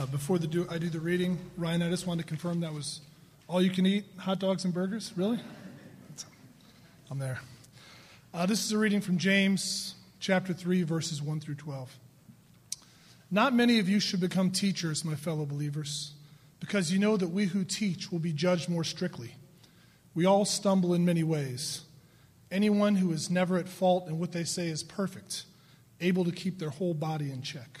Uh, before the do, I do the reading, Ryan, I just wanted to confirm that was all you can eat hot dogs and burgers? Really? I'm there. Uh, this is a reading from James chapter 3, verses 1 through 12. Not many of you should become teachers, my fellow believers, because you know that we who teach will be judged more strictly. We all stumble in many ways. Anyone who is never at fault in what they say is perfect, able to keep their whole body in check.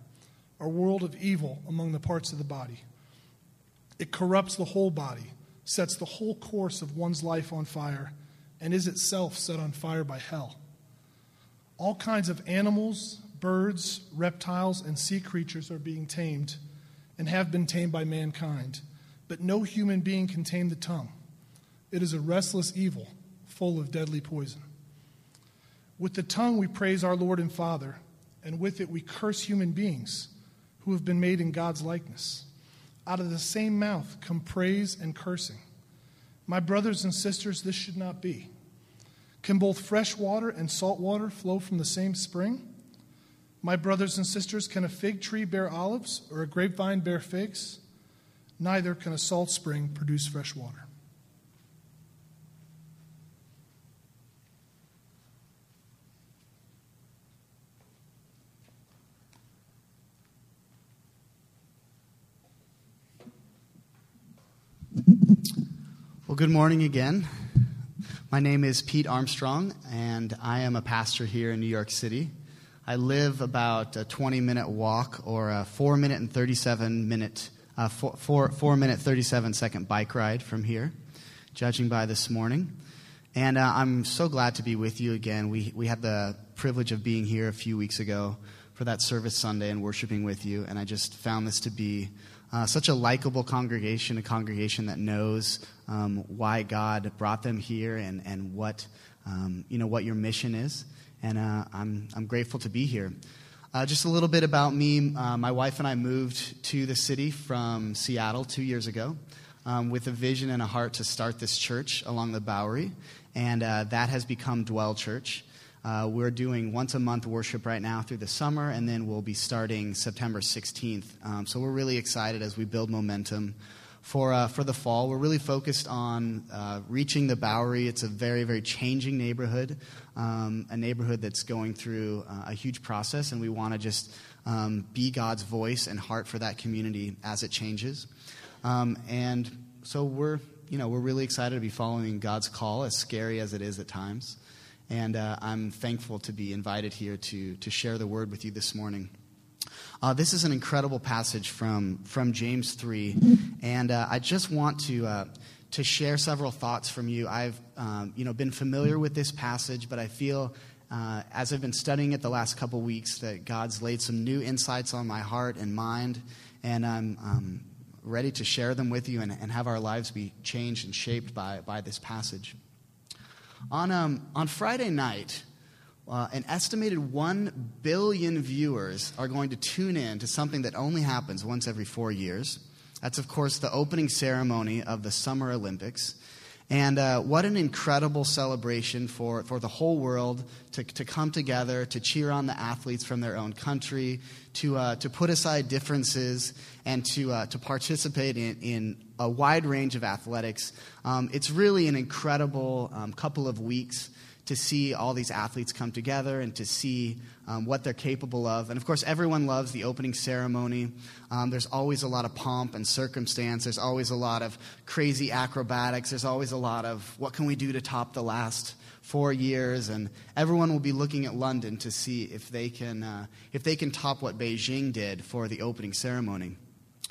a world of evil among the parts of the body. It corrupts the whole body, sets the whole course of one's life on fire, and is itself set on fire by hell. All kinds of animals, birds, reptiles, and sea creatures are being tamed and have been tamed by mankind, but no human being can tame the tongue. It is a restless evil, full of deadly poison. With the tongue we praise our Lord and Father, and with it we curse human beings who have been made in God's likeness. Out of the same mouth come praise and cursing. My brothers and sisters, this should not be. Can both fresh water and salt water flow from the same spring? My brothers and sisters, can a fig tree bear olives or a grapevine bear figs? Neither can a salt spring produce fresh water. Well, good morning again. My name is Pete Armstrong, and I am a pastor here in New York City. I live about a 20 minute walk or a 4 minute and 37 minute, uh, four, four, four minute 37 second bike ride from here, judging by this morning. And uh, I'm so glad to be with you again. We, we had the privilege of being here a few weeks ago for that service Sunday and worshiping with you, and I just found this to be uh, such a likable congregation, a congregation that knows um, why God brought them here and, and what, um, you know, what your mission is and uh, I'm, I'm grateful to be here. Uh, just a little bit about me. Uh, my wife and I moved to the city from Seattle two years ago um, with a vision and a heart to start this church along the Bowery, and uh, that has become Dwell Church. Uh, we're doing once a month worship right now through the summer, and then we'll be starting September 16th. Um, so we're really excited as we build momentum for, uh, for the fall. We're really focused on uh, reaching the Bowery. It's a very, very changing neighborhood, um, a neighborhood that's going through uh, a huge process, and we want to just um, be God's voice and heart for that community as it changes. Um, and so we're, you know, we're really excited to be following God's call, as scary as it is at times. And uh, I'm thankful to be invited here to, to share the word with you this morning. Uh, this is an incredible passage from, from James 3, and uh, I just want to, uh, to share several thoughts from you. I've um, you know, been familiar with this passage, but I feel uh, as I've been studying it the last couple weeks that God's laid some new insights on my heart and mind, and I'm um, ready to share them with you and, and have our lives be changed and shaped by, by this passage. On, um, on Friday night, uh, an estimated 1 billion viewers are going to tune in to something that only happens once every four years. That's, of course, the opening ceremony of the Summer Olympics. And uh, what an incredible celebration for, for the whole world to, to come together, to cheer on the athletes from their own country, to, uh, to put aside differences, and to, uh, to participate in, in a wide range of athletics. Um, it's really an incredible um, couple of weeks to see all these athletes come together and to see um, what they're capable of. And of course, everyone loves the opening ceremony. Um, there's always a lot of pomp and circumstance. There's always a lot of crazy acrobatics. There's always a lot of what can we do to top the last four years. And everyone will be looking at London to see if they can, uh, if they can top what Beijing did for the opening ceremony.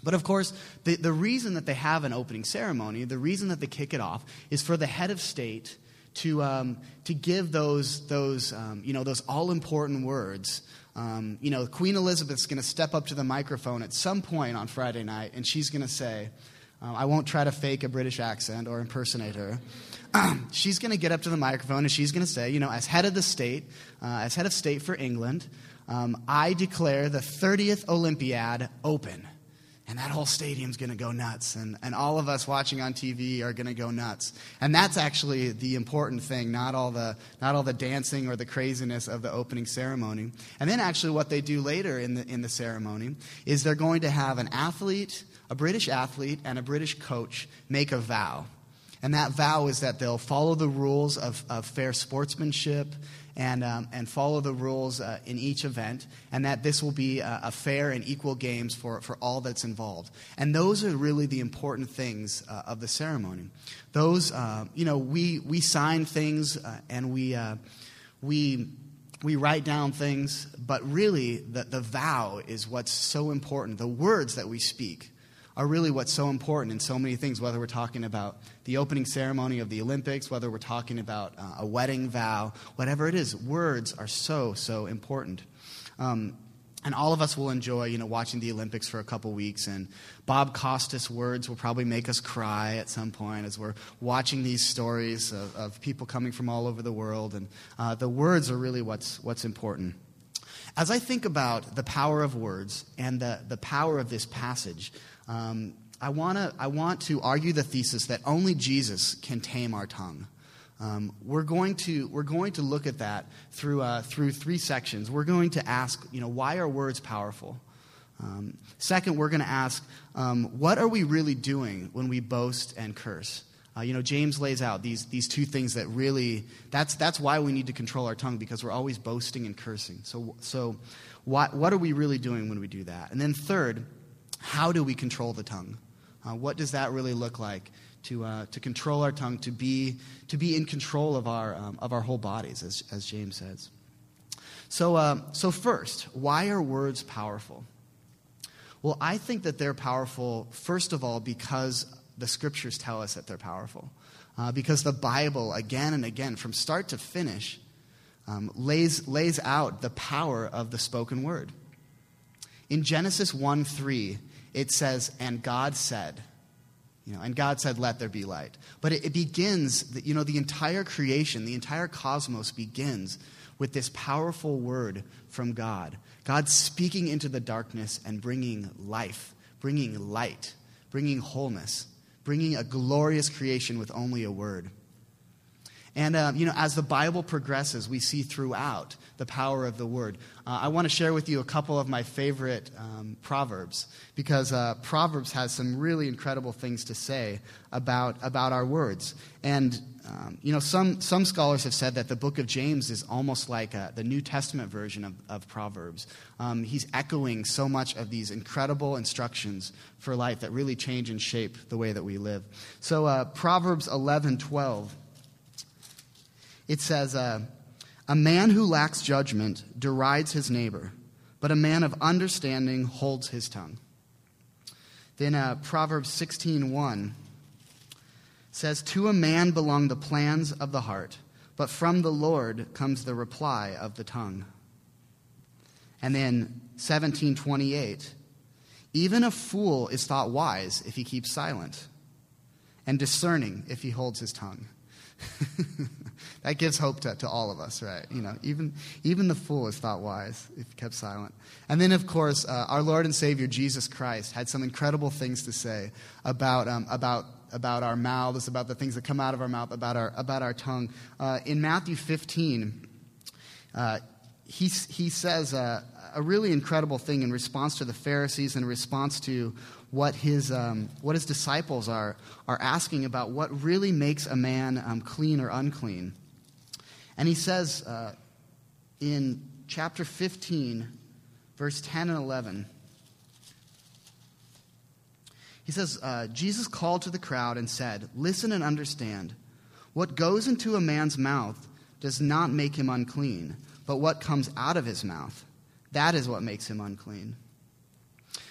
But of course, the, the reason that they have an opening ceremony, the reason that they kick it off, is for the head of state to, um, to give those, those, um, you know, those all important words Um, you know, Queen Elizabeth's going to step up to the microphone at some point on Friday night, and she's going to say, um, I won't try to fake a British accent or impersonate her. she's going to get up to the microphone and she's going to say, you know, as head of the state, uh, as head of state for England, um, I declare the 30th Olympiad open and that whole stadium's going to go nuts. And, and all of us watching on tv are going to go nuts. And that's actually the important thing not all the not all the dancing or the craziness of the opening ceremony. And then actually what they do later in the in the ceremony is they're going to have an athlete a british athlete and a british coach make a vow. And that vow is that they'll follow the rules of, of fair sportsmanship and, um, and follow the rules uh, in each event, and that this will be a, fair and equal games for, for all that's involved. And those are really the important things uh, of the ceremony. Those, uh, you know, we, we sign things uh, and we, uh, we, we write down things, but really the, the vow is what's so important, the words that we speak are really what's so important in so many things, whether we're talking about the opening ceremony of the Olympics, whether we're talking about uh, a wedding vow, whatever it is, words are so, so important. Um, and all of us will enjoy, you know, watching the Olympics for a couple weeks. And Bob Costas' words will probably make us cry at some point as we're watching these stories of, of people coming from all over the world. And uh, the words are really what's, what's important. As I think about the power of words and the, the power of this passage, um, I, wanna, I want to argue the thesis that only Jesus can tame our tongue. Um, we're, going to, we're going to look at that through, uh, through three sections. We're going to ask, you know, why are words powerful? Um, second, we're going to ask, um, what are we really doing when we boast and curse? Uh, you know, James lays out these, these two things that really, that's, that's why we need to control our tongue because we're always boasting and cursing. So, so what, what are we really doing when we do that? And then third, how do we control the tongue? Uh, what does that really look like to, uh, to control our tongue, to be, to be in control of our, um, of our whole bodies, as, as James says? So, uh, so, first, why are words powerful? Well, I think that they're powerful, first of all, because the scriptures tell us that they're powerful. Uh, because the Bible, again and again, from start to finish, um, lays, lays out the power of the spoken word. In Genesis 1 3, it says, and God said, you know, and God said, let there be light. But it, it begins, you know, the entire creation, the entire cosmos begins with this powerful word from God. God speaking into the darkness and bringing life, bringing light, bringing wholeness, bringing a glorious creation with only a word. And, uh, you know, as the Bible progresses, we see throughout the power of the word. Uh, I want to share with you a couple of my favorite um, Proverbs because uh, Proverbs has some really incredible things to say about, about our words. And, um, you know, some, some scholars have said that the book of James is almost like a, uh, the New Testament version of, of Proverbs. Um, he's echoing so much of these incredible instructions for life that really change and shape the way that we live. So, uh, Proverbs 11 12 it says, uh, A man who lacks judgment derides his neighbor, but a man of understanding holds his tongue. Then uh, Proverbs 16:1 says, To a man belong the plans of the heart, but from the Lord comes the reply of the tongue. And then 1728, even a fool is thought wise if he keeps silent, and discerning if he holds his tongue. that gives hope to, to all of us, right? You know, even, even the fool is thought wise if he kept silent. And then, of course, uh, our Lord and Savior Jesus Christ had some incredible things to say about, um, about, about our mouths, about the things that come out of our mouth, about our, about our tongue. Uh, in Matthew 15, uh, he, he says uh, a really incredible thing in response to the Pharisees, in response to what his, um, what his disciples are, are asking about what really makes a man um, clean or unclean. And he says uh, in chapter 15, verse 10 and 11, he says, uh, Jesus called to the crowd and said, Listen and understand. What goes into a man's mouth does not make him unclean, but what comes out of his mouth, that is what makes him unclean.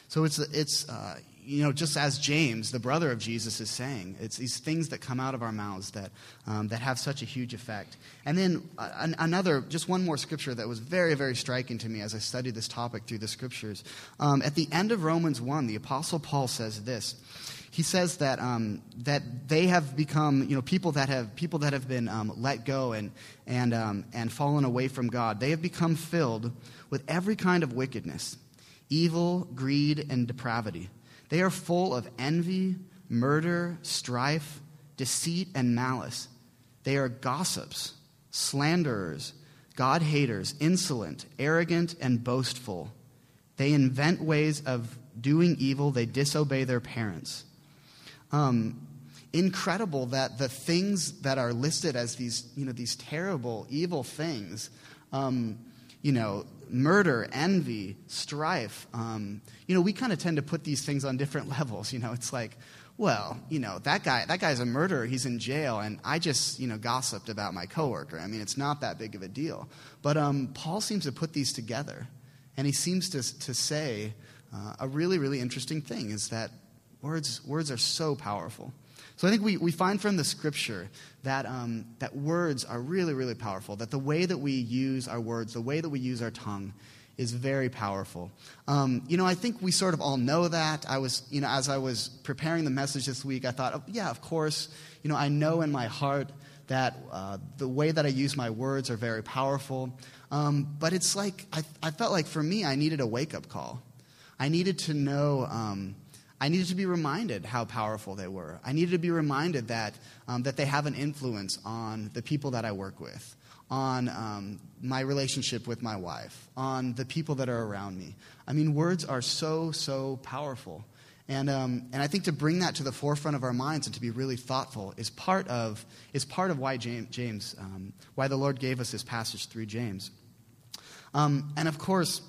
So it's, it's uh, you know, just as James, the brother of Jesus, is saying, it's these things that come out of our mouths that, um, that have such a huge effect. And then uh, another, just one more scripture that was very, very striking to me as I studied this topic through the scriptures. Um, at the end of Romans 1, the Apostle Paul says this. He says that, um, that they have become, you know, people that have, people that have been um, let go and, and, um, and fallen away from God. They have become filled with every kind of wickedness, evil, greed, and depravity. They are full of envy, murder, strife, deceit, and malice. They are gossips, slanderers, God haters, insolent, arrogant, and boastful. They invent ways of doing evil, they disobey their parents. Um, incredible that the things that are listed as these, you know, these terrible, evil things, um, you know, murder, envy, strife. Um, you know, we kind of tend to put these things on different levels. You know, it's like, well, you know, that guy, that guy's a murderer. He's in jail, and I just, you know, gossiped about my coworker. I mean, it's not that big of a deal. But um, Paul seems to put these together, and he seems to to say uh, a really, really interesting thing: is that words words are so powerful. So I think we, we find from the scripture that, um, that words are really, really powerful, that the way that we use our words, the way that we use our tongue, is very powerful. Um, you know, I think we sort of all know that. I was, you know, as I was preparing the message this week, I thought, oh, yeah, of course. You know, I know in my heart that uh, the way that I use my words are very powerful. Um, but it's like, I, I, felt like for me, I needed a wake up call. I needed to know um, I needed to be reminded how powerful they were. I needed to be reminded that, um, that they have an influence on the people that I work with, on um, my relationship with my wife, on the people that are around me. I mean, words are so, so powerful. And, um, and I think to bring that to the forefront of our minds and to be really thoughtful is part of, is part of why James, James um, why the Lord gave us this passage through James. Um, and of course,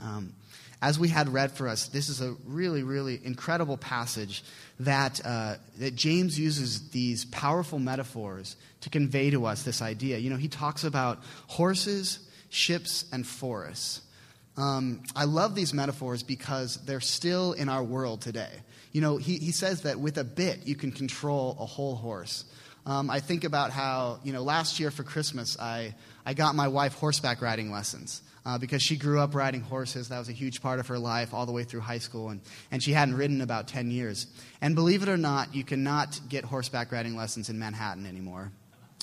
um, as we had read for us, this is a really, really incredible passage that, uh, that James uses these powerful metaphors to convey to us this idea. You know, he talks about horses, ships, and forests. Um, I love these metaphors because they're still in our world today. You know, he, he says that with a bit, you can control a whole horse. Um, I think about how, you know, last year for Christmas, I, I got my wife horseback riding lessons uh, because she grew up riding horses. That was a huge part of her life all the way through high school, and, and she hadn't ridden about 10 years. And believe it or not, you cannot get horseback riding lessons in Manhattan anymore.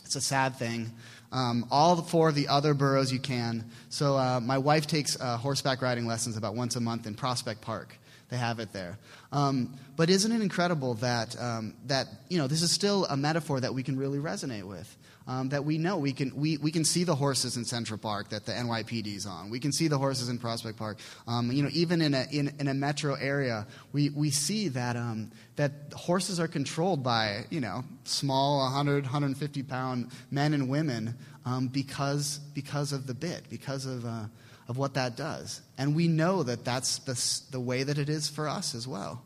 It's a sad thing. Um, all four of the other boroughs you can. So uh, my wife takes uh, horseback riding lessons about once a month in Prospect Park. They have it there. Um, but isn't it incredible that, um, that you know, this is still a metaphor that we can really resonate with? um, that we know. We can, we, we can see the horses in Central Park that the NYPD is on. We can see the horses in Prospect Park. Um, you know, even in a, in, in a metro area, we, we see that, um, that horses are controlled by, you know, small 100, 150 pound men and women um, because, because of the bit, because of, uh, of what that does. And we know that that's the, the way that it is for us as well.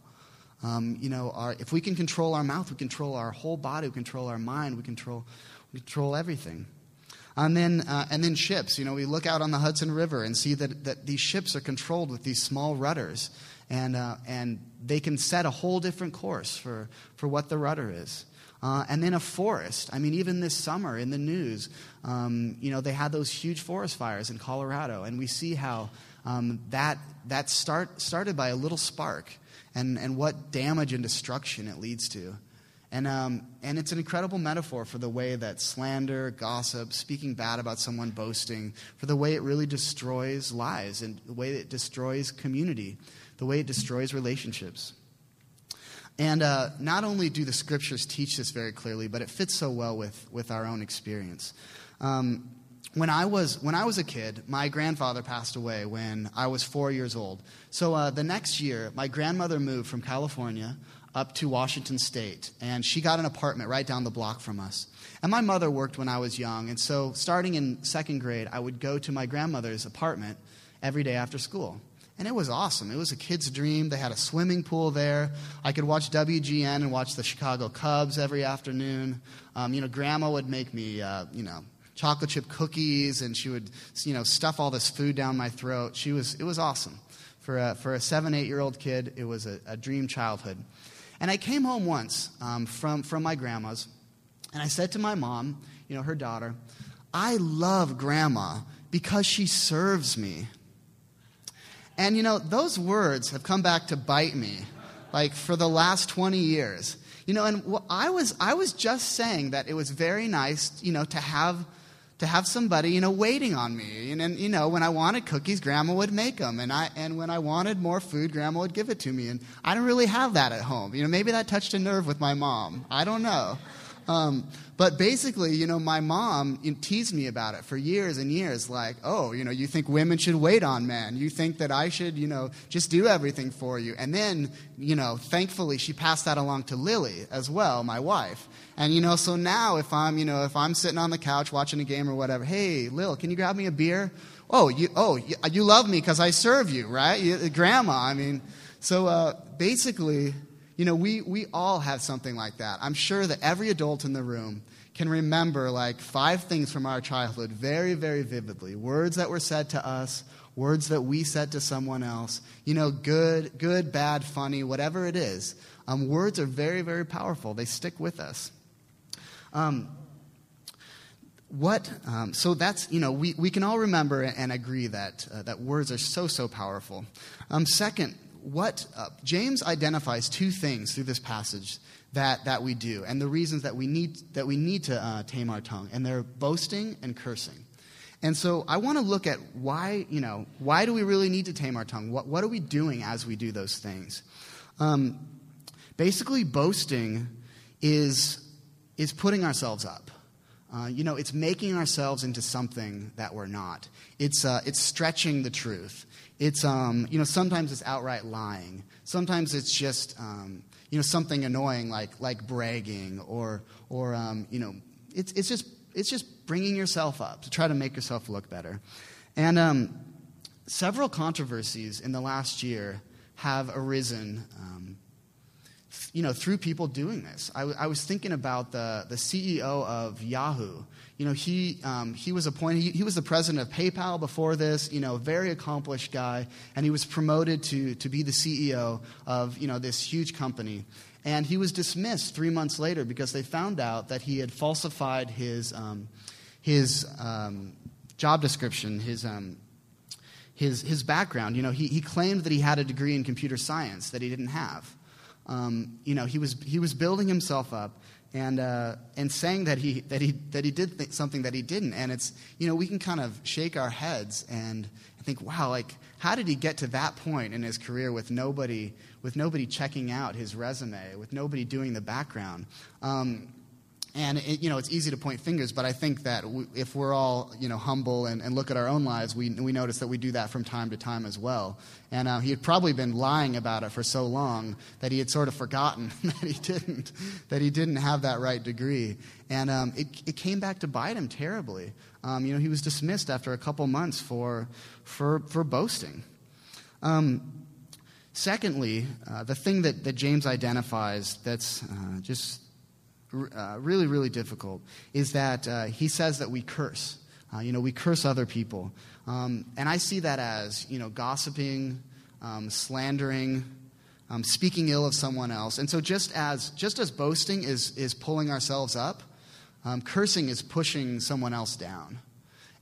Um, you know, our, if we can control our mouth, we control our whole body, we control our mind, we control we control everything. And then, uh, and then ships. You know, we look out on the Hudson River and see that, that these ships are controlled with these small rudders. And, uh, and they can set a whole different course for, for what the rudder is. Uh, and then a forest. I mean, even this summer in the news, um, you know, they had those huge forest fires in Colorado. And we see how um, that, that start, started by a little spark and, and what damage and destruction it leads to. And, um, and it's an incredible metaphor for the way that slander, gossip, speaking bad about someone, boasting, for the way it really destroys lives and the way it destroys community, the way it destroys relationships. And uh, not only do the scriptures teach this very clearly, but it fits so well with, with our own experience. Um, when I was when I was a kid, my grandfather passed away when I was four years old. So uh, the next year, my grandmother moved from California up to Washington State, and she got an apartment right down the block from us. And my mother worked when I was young, and so starting in second grade, I would go to my grandmother's apartment every day after school. And it was awesome. It was a kid's dream. They had a swimming pool there. I could watch WGN and watch the Chicago Cubs every afternoon. Um, you know, grandma would make me, uh, you know, chocolate chip cookies, and she would, you know, stuff all this food down my throat. She was, it was awesome For a, for a seven, eight year old kid, it was a, a, dream childhood. And I came home once um, from, from my grandma's, and I said to my mom, you know, her daughter, I love grandma because she serves me. And you know, those words have come back to bite me like for the last 20 years. You know, and I was I was just saying that it was very nice, you know, to have to have somebody, you know, waiting on me. And, and, you know, when I wanted cookies, grandma would make them. And, I, and when I wanted more food, grandma would give it to me. And I don't really have that at home. You know, maybe that touched a nerve with my mom. I don't know. Um, but basically, you know, my mom teased me about it for years and years. Like, oh, you know, you think women should wait on men. You think that I should, you know, just do everything for you. And then, you know, thankfully, she passed that along to Lily as well, my wife. And, you know, so now if I'm, you know, if I'm sitting on the couch watching a game or whatever, hey, Lil, can you grab me a beer? Oh, you, oh, you, love me because I serve you, right? You, grandma, I mean, so uh, basically, you know, we, we all have something like that. I'm sure that every adult in the room can remember like five things from our childhood very, very vividly. Words that were said to us, words that we said to someone else. You know, good, good, bad, funny, whatever it is. Um, words are very, very powerful. They stick with us. Um, what um, so that's you know we, we can all remember and agree that uh, that words are so so powerful um, second what uh, James identifies two things through this passage that, that we do, and the reasons that we need, that we need to uh, tame our tongue, and they're boasting and cursing. And so I want to look at why, you know, why do we really need to tame our tongue? What, what are we doing as we do those things? Um, basically, boasting is, is putting ourselves up. Uh, you know, it's making ourselves into something that we're not. It's, uh, it's stretching the truth. It's, um, you know, sometimes it's outright lying. Sometimes it's just, um, you know, something annoying like, like bragging or, or um, you know, it's, it's, just, it's just bringing yourself up to try to make yourself look better. And um, several controversies in the last year have arisen, um, you know, through people doing this. I, I was thinking about the, the CEO of Yahoo you know, he, um, he was appointed, he, he, was the president of PayPal before this, you know, very accomplished guy, and he was promoted to, to be the CEO of, you know, this huge company. And he was dismissed three months later because they found out that he had falsified his, um, his um, job description, his, um, his, his background. You know, he, he claimed that he had a degree in computer science that he didn't have. Um, you know, he was, he was building himself up and, uh, and saying that he, that he, that he did th- something that he didn't. And it's, you know, we can kind of shake our heads and think, wow, like, how did he get to that point in his career with nobody, with nobody checking out his resume, with nobody doing the background? Um, and it, you know, it's easy to point fingers, but I think that we, if we're all you know humble and, and, look at our own lives, we, we notice that we do that from time to time as well. And uh, he had probably been lying about it for so long that he had sort of forgotten that he didn't that he didn't have that right degree. And um, it, it came back to bite him terribly. Um, you know, he was dismissed after a couple months for for for boasting. Um, secondly, uh, the thing that, that James identifies that's uh, just uh, really, really difficult is that uh, he says that we curse. Uh, you know, we curse other people. Um, and I see that as, you know, gossiping, um, slandering, um, speaking ill of someone else. And so just as, just as boasting is, is pulling ourselves up, um, cursing is pushing someone else down.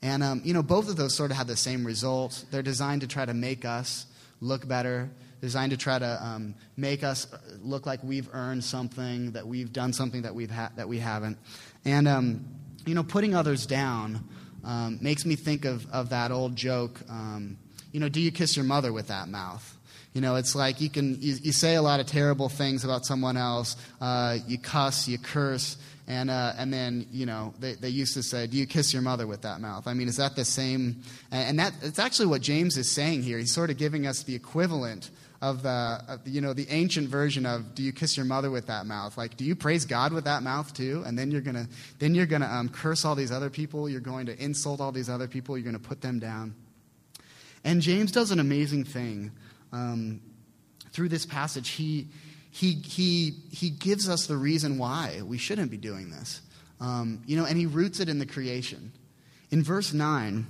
And, um, you know, both of those sort of have the same result. They're designed to try to make us look better, designed to try to um, make us look like we've earned something, that we've done something that, we've ha- that we haven't. And, um, you know, putting others down um, makes me think of, of that old joke, um, you know, do you kiss your mother with that mouth? You know, it's like you can you, you say a lot of terrible things about someone else. Uh, you cuss, you curse, and uh, and then you know they, they used to say, "Do you kiss your mother with that mouth?" I mean, is that the same? And that it's actually what James is saying here. He's sort of giving us the equivalent of the, you know the ancient version of do you kiss your mother with that mouth? Like do you praise god with that mouth too? And then you're gonna then you're gonna um, curse all these other people. You're going to insult all these other people. You're going to put them down. And james does an amazing thing um, through this passage. He he he he gives us the reason why we shouldn't be doing this. Um, you know and he roots it in the creation. In verse 9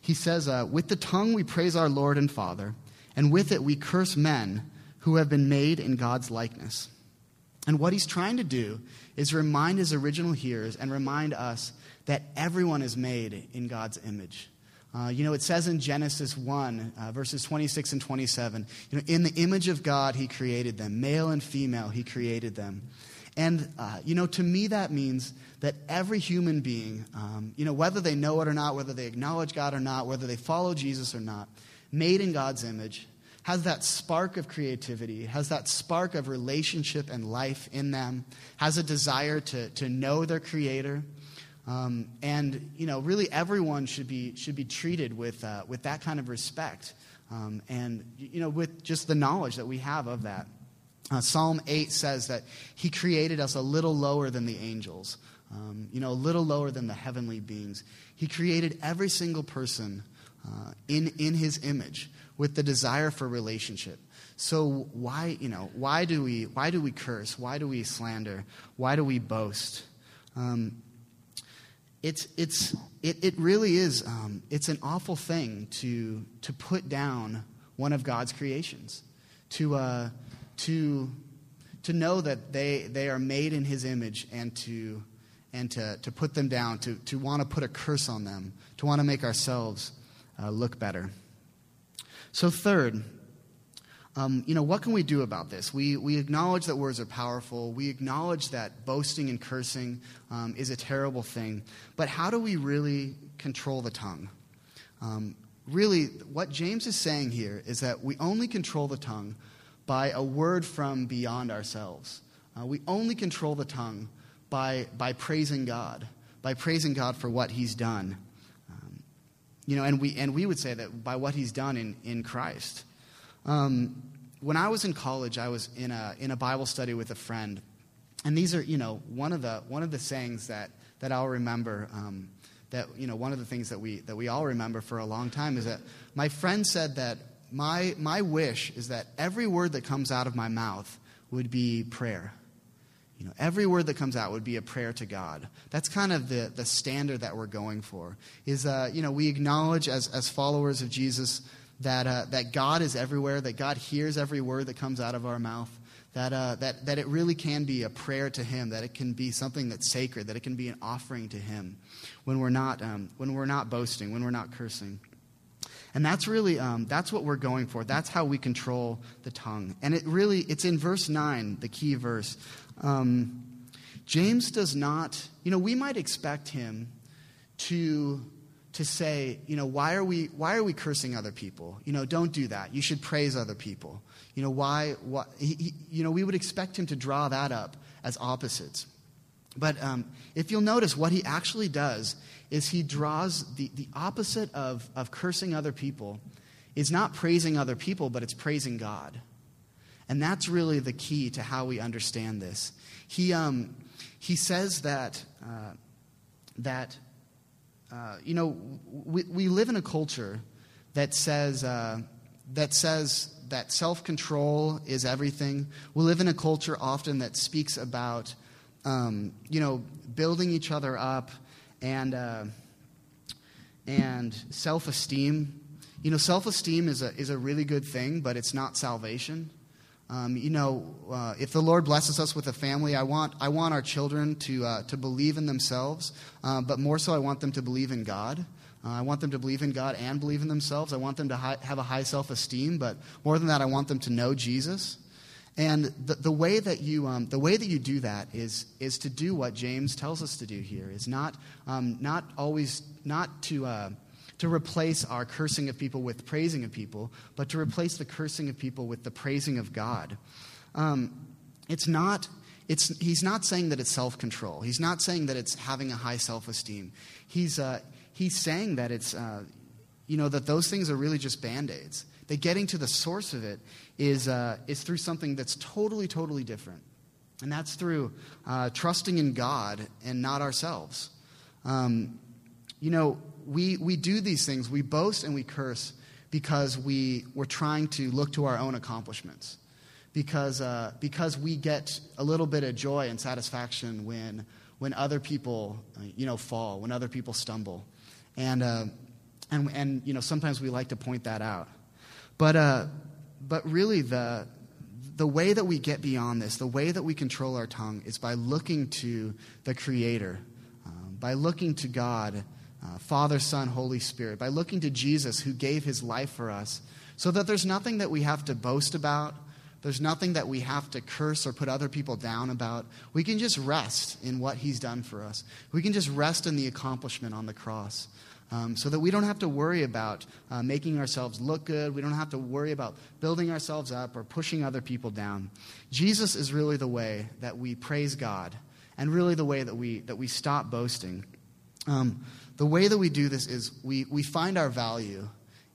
he says uh, with the tongue we praise our lord and father and with it we curse men who have been made in God's likeness. And what he's trying to do is remind his original hearers and remind us that everyone is made in God's image. Uh, you know, it says in Genesis 1, uh, verses 26 and 27, you know, in the image of God, he created them. Male and female, he created them. And, uh, you know, to me, that means that every human being, um, you know, whether they know it or not, whether they acknowledge God or not, whether they follow Jesus or not, made in God's image, has that spark of creativity, has that spark of relationship and life in them, has a desire to, to know their Creator. Um, and, you know, really everyone should be, should be treated with, uh, with that kind of respect um, and, you know, with just the knowledge that we have of that. Uh, Psalm 8 says that He created us a little lower than the angels, um, you know, a little lower than the heavenly beings. He created every single person uh, in, in His image with the desire for relationship. So why, you know, why do we, why do we curse? Why do we slander? Why do we boast? Um, it's, it's, it, it really is, um, it's an awful thing to, to put down one of God's creations, to, uh, to, to know that they, they are made in his image and to, and to, to put them down, to, to want to put a curse on them, to want to make ourselves uh, look better. So, third, um, you know, what can we do about this? We, we acknowledge that words are powerful. We acknowledge that boasting and cursing um, is a terrible thing. But how do we really control the tongue? Um, really, what James is saying here is that we only control the tongue by a word from beyond ourselves. Uh, we only control the tongue by, by praising God, by praising God for what He's done. You know, and we, and we would say that by what he's done in, in Christ. Um, when I was in college, I was in a, in a Bible study with a friend. And these are, you know, one of the, one of the sayings that, that I'll remember, um, that, you know, one of the things that we, that we all remember for a long time is that my friend said that my, my wish is that every word that comes out of my mouth would be prayer. You know, every word that comes out would be a prayer to God. That's kind of the, the standard that we're going for. Is, uh, you know, we acknowledge as, as followers of Jesus that, uh, that God is everywhere, that God hears every word that comes out of our mouth, that, uh, that, that it really can be a prayer to Him, that it can be something that's sacred, that it can be an offering to Him when we're not, um, when we're not boasting, when we're not cursing. And that's really, um, that's what we're going for. That's how we control the tongue. And it really, it's in verse 9, the key verse. Um, James does not, you know, we might expect him to, to say, you know, why are, we, why are we cursing other people? You know, don't do that. You should praise other people. You know, why, why he, he, you know, we would expect him to draw that up as opposites. But um, if you'll notice, what he actually does is he draws the, the opposite of, of cursing other people is not praising other people, but it's praising God. And that's really the key to how we understand this. He, um, he says that, uh, that uh, you know, we, we live in a culture that says, uh, that says that self control is everything. We live in a culture often that speaks about, um, you know, building each other up and, uh, and self esteem. You know, self esteem is a, is a really good thing, but it's not salvation. Um, you know, uh, if the Lord blesses us with a family, I want, I want our children to, uh, to believe in themselves, uh, but more so, I want them to believe in God. Uh, I want them to believe in God and believe in themselves. I want them to hi- have a high self esteem, but more than that, I want them to know Jesus. And the, the, way that you, um, the way that you do that is, is to do what James tells us to do here, is not, um, not always, not to uh, to replace our cursing of people with praising of people, but to replace the cursing of people with the praising of God. Um, it's not, it's, he's not saying that it's self control. He's not saying that it's having a high self esteem. He's, uh, he's saying that it's, uh, you know, that those things are really just band aids. That getting to the source of it is, uh, is through something that's totally, totally different. And that's through uh, trusting in God and not ourselves. Um, you know, we, we do these things, we boast and we curse because we, we're trying to look to our own accomplishments. Because, uh, because we get a little bit of joy and satisfaction when, when other people uh, you know, fall, when other people stumble. And, uh, and, and you know, sometimes we like to point that out. But, uh, but really, the, the way that we get beyond this, the way that we control our tongue, is by looking to the Creator, um, by looking to God, uh, Father, Son, Holy Spirit, by looking to Jesus who gave his life for us, so that there's nothing that we have to boast about. There's nothing that we have to curse or put other people down about. We can just rest in what he's done for us. We can just rest in the accomplishment on the cross um, so that we don't have to worry about uh, making ourselves look good. We don't have to worry about building ourselves up or pushing other people down. Jesus is really the way that we praise God and really the way that we, that we stop boasting. Um, the way that we do this is we, we find our value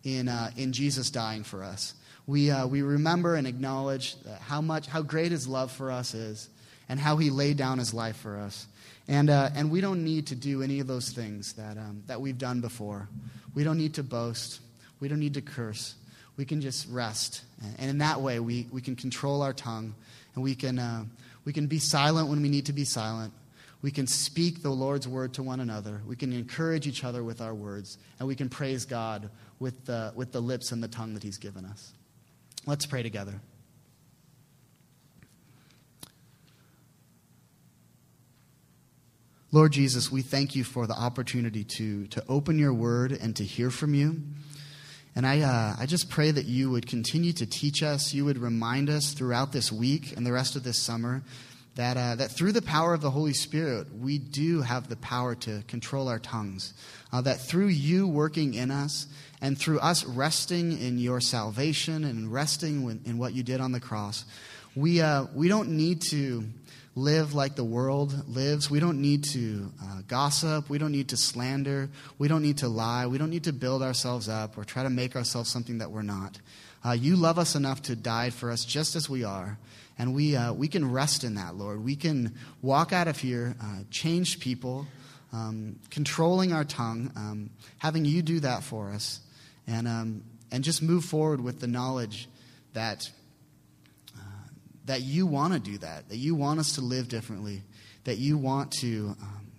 in, uh, in Jesus dying for us. We, uh, we remember and acknowledge how, much, how great his love for us is and how he laid down his life for us. And, uh, and we don't need to do any of those things that, um, that we've done before. We don't need to boast. We don't need to curse. We can just rest. And in that way, we, we can control our tongue and we can, uh, we can be silent when we need to be silent. We can speak the Lord's word to one another. We can encourage each other with our words. And we can praise God with the, with the lips and the tongue that He's given us. Let's pray together. Lord Jesus, we thank you for the opportunity to, to open your word and to hear from you. And I, uh, I just pray that you would continue to teach us, you would remind us throughout this week and the rest of this summer that, uh, that through the power of the Holy Spirit, we do have the power to control our tongues. Uh, that through you working in us and through us resting in your salvation and resting in what you did on the cross, we, uh, we don't need to live like the world lives. We don't need to uh, gossip. We don't need to slander. We don't need to lie. We don't need to build ourselves up or try to make ourselves something that we're not. Uh, you love us enough to die for us just as we are. And we, uh, we can rest in that, Lord. We can walk out of here, uh, change people, um, controlling our tongue, um, having you do that for us, and, um, and just move forward with the knowledge that that you want to do that, that you want us to live differently, that you want to, um,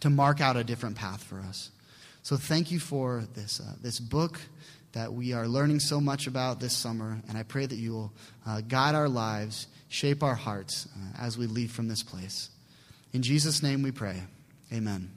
to mark out a different path for us. So thank you for this, uh, this book that we are learning so much about this summer, and I pray that you will uh, guide our lives, shape our hearts uh, as we leave from this place. In Jesus' name we pray. Amen.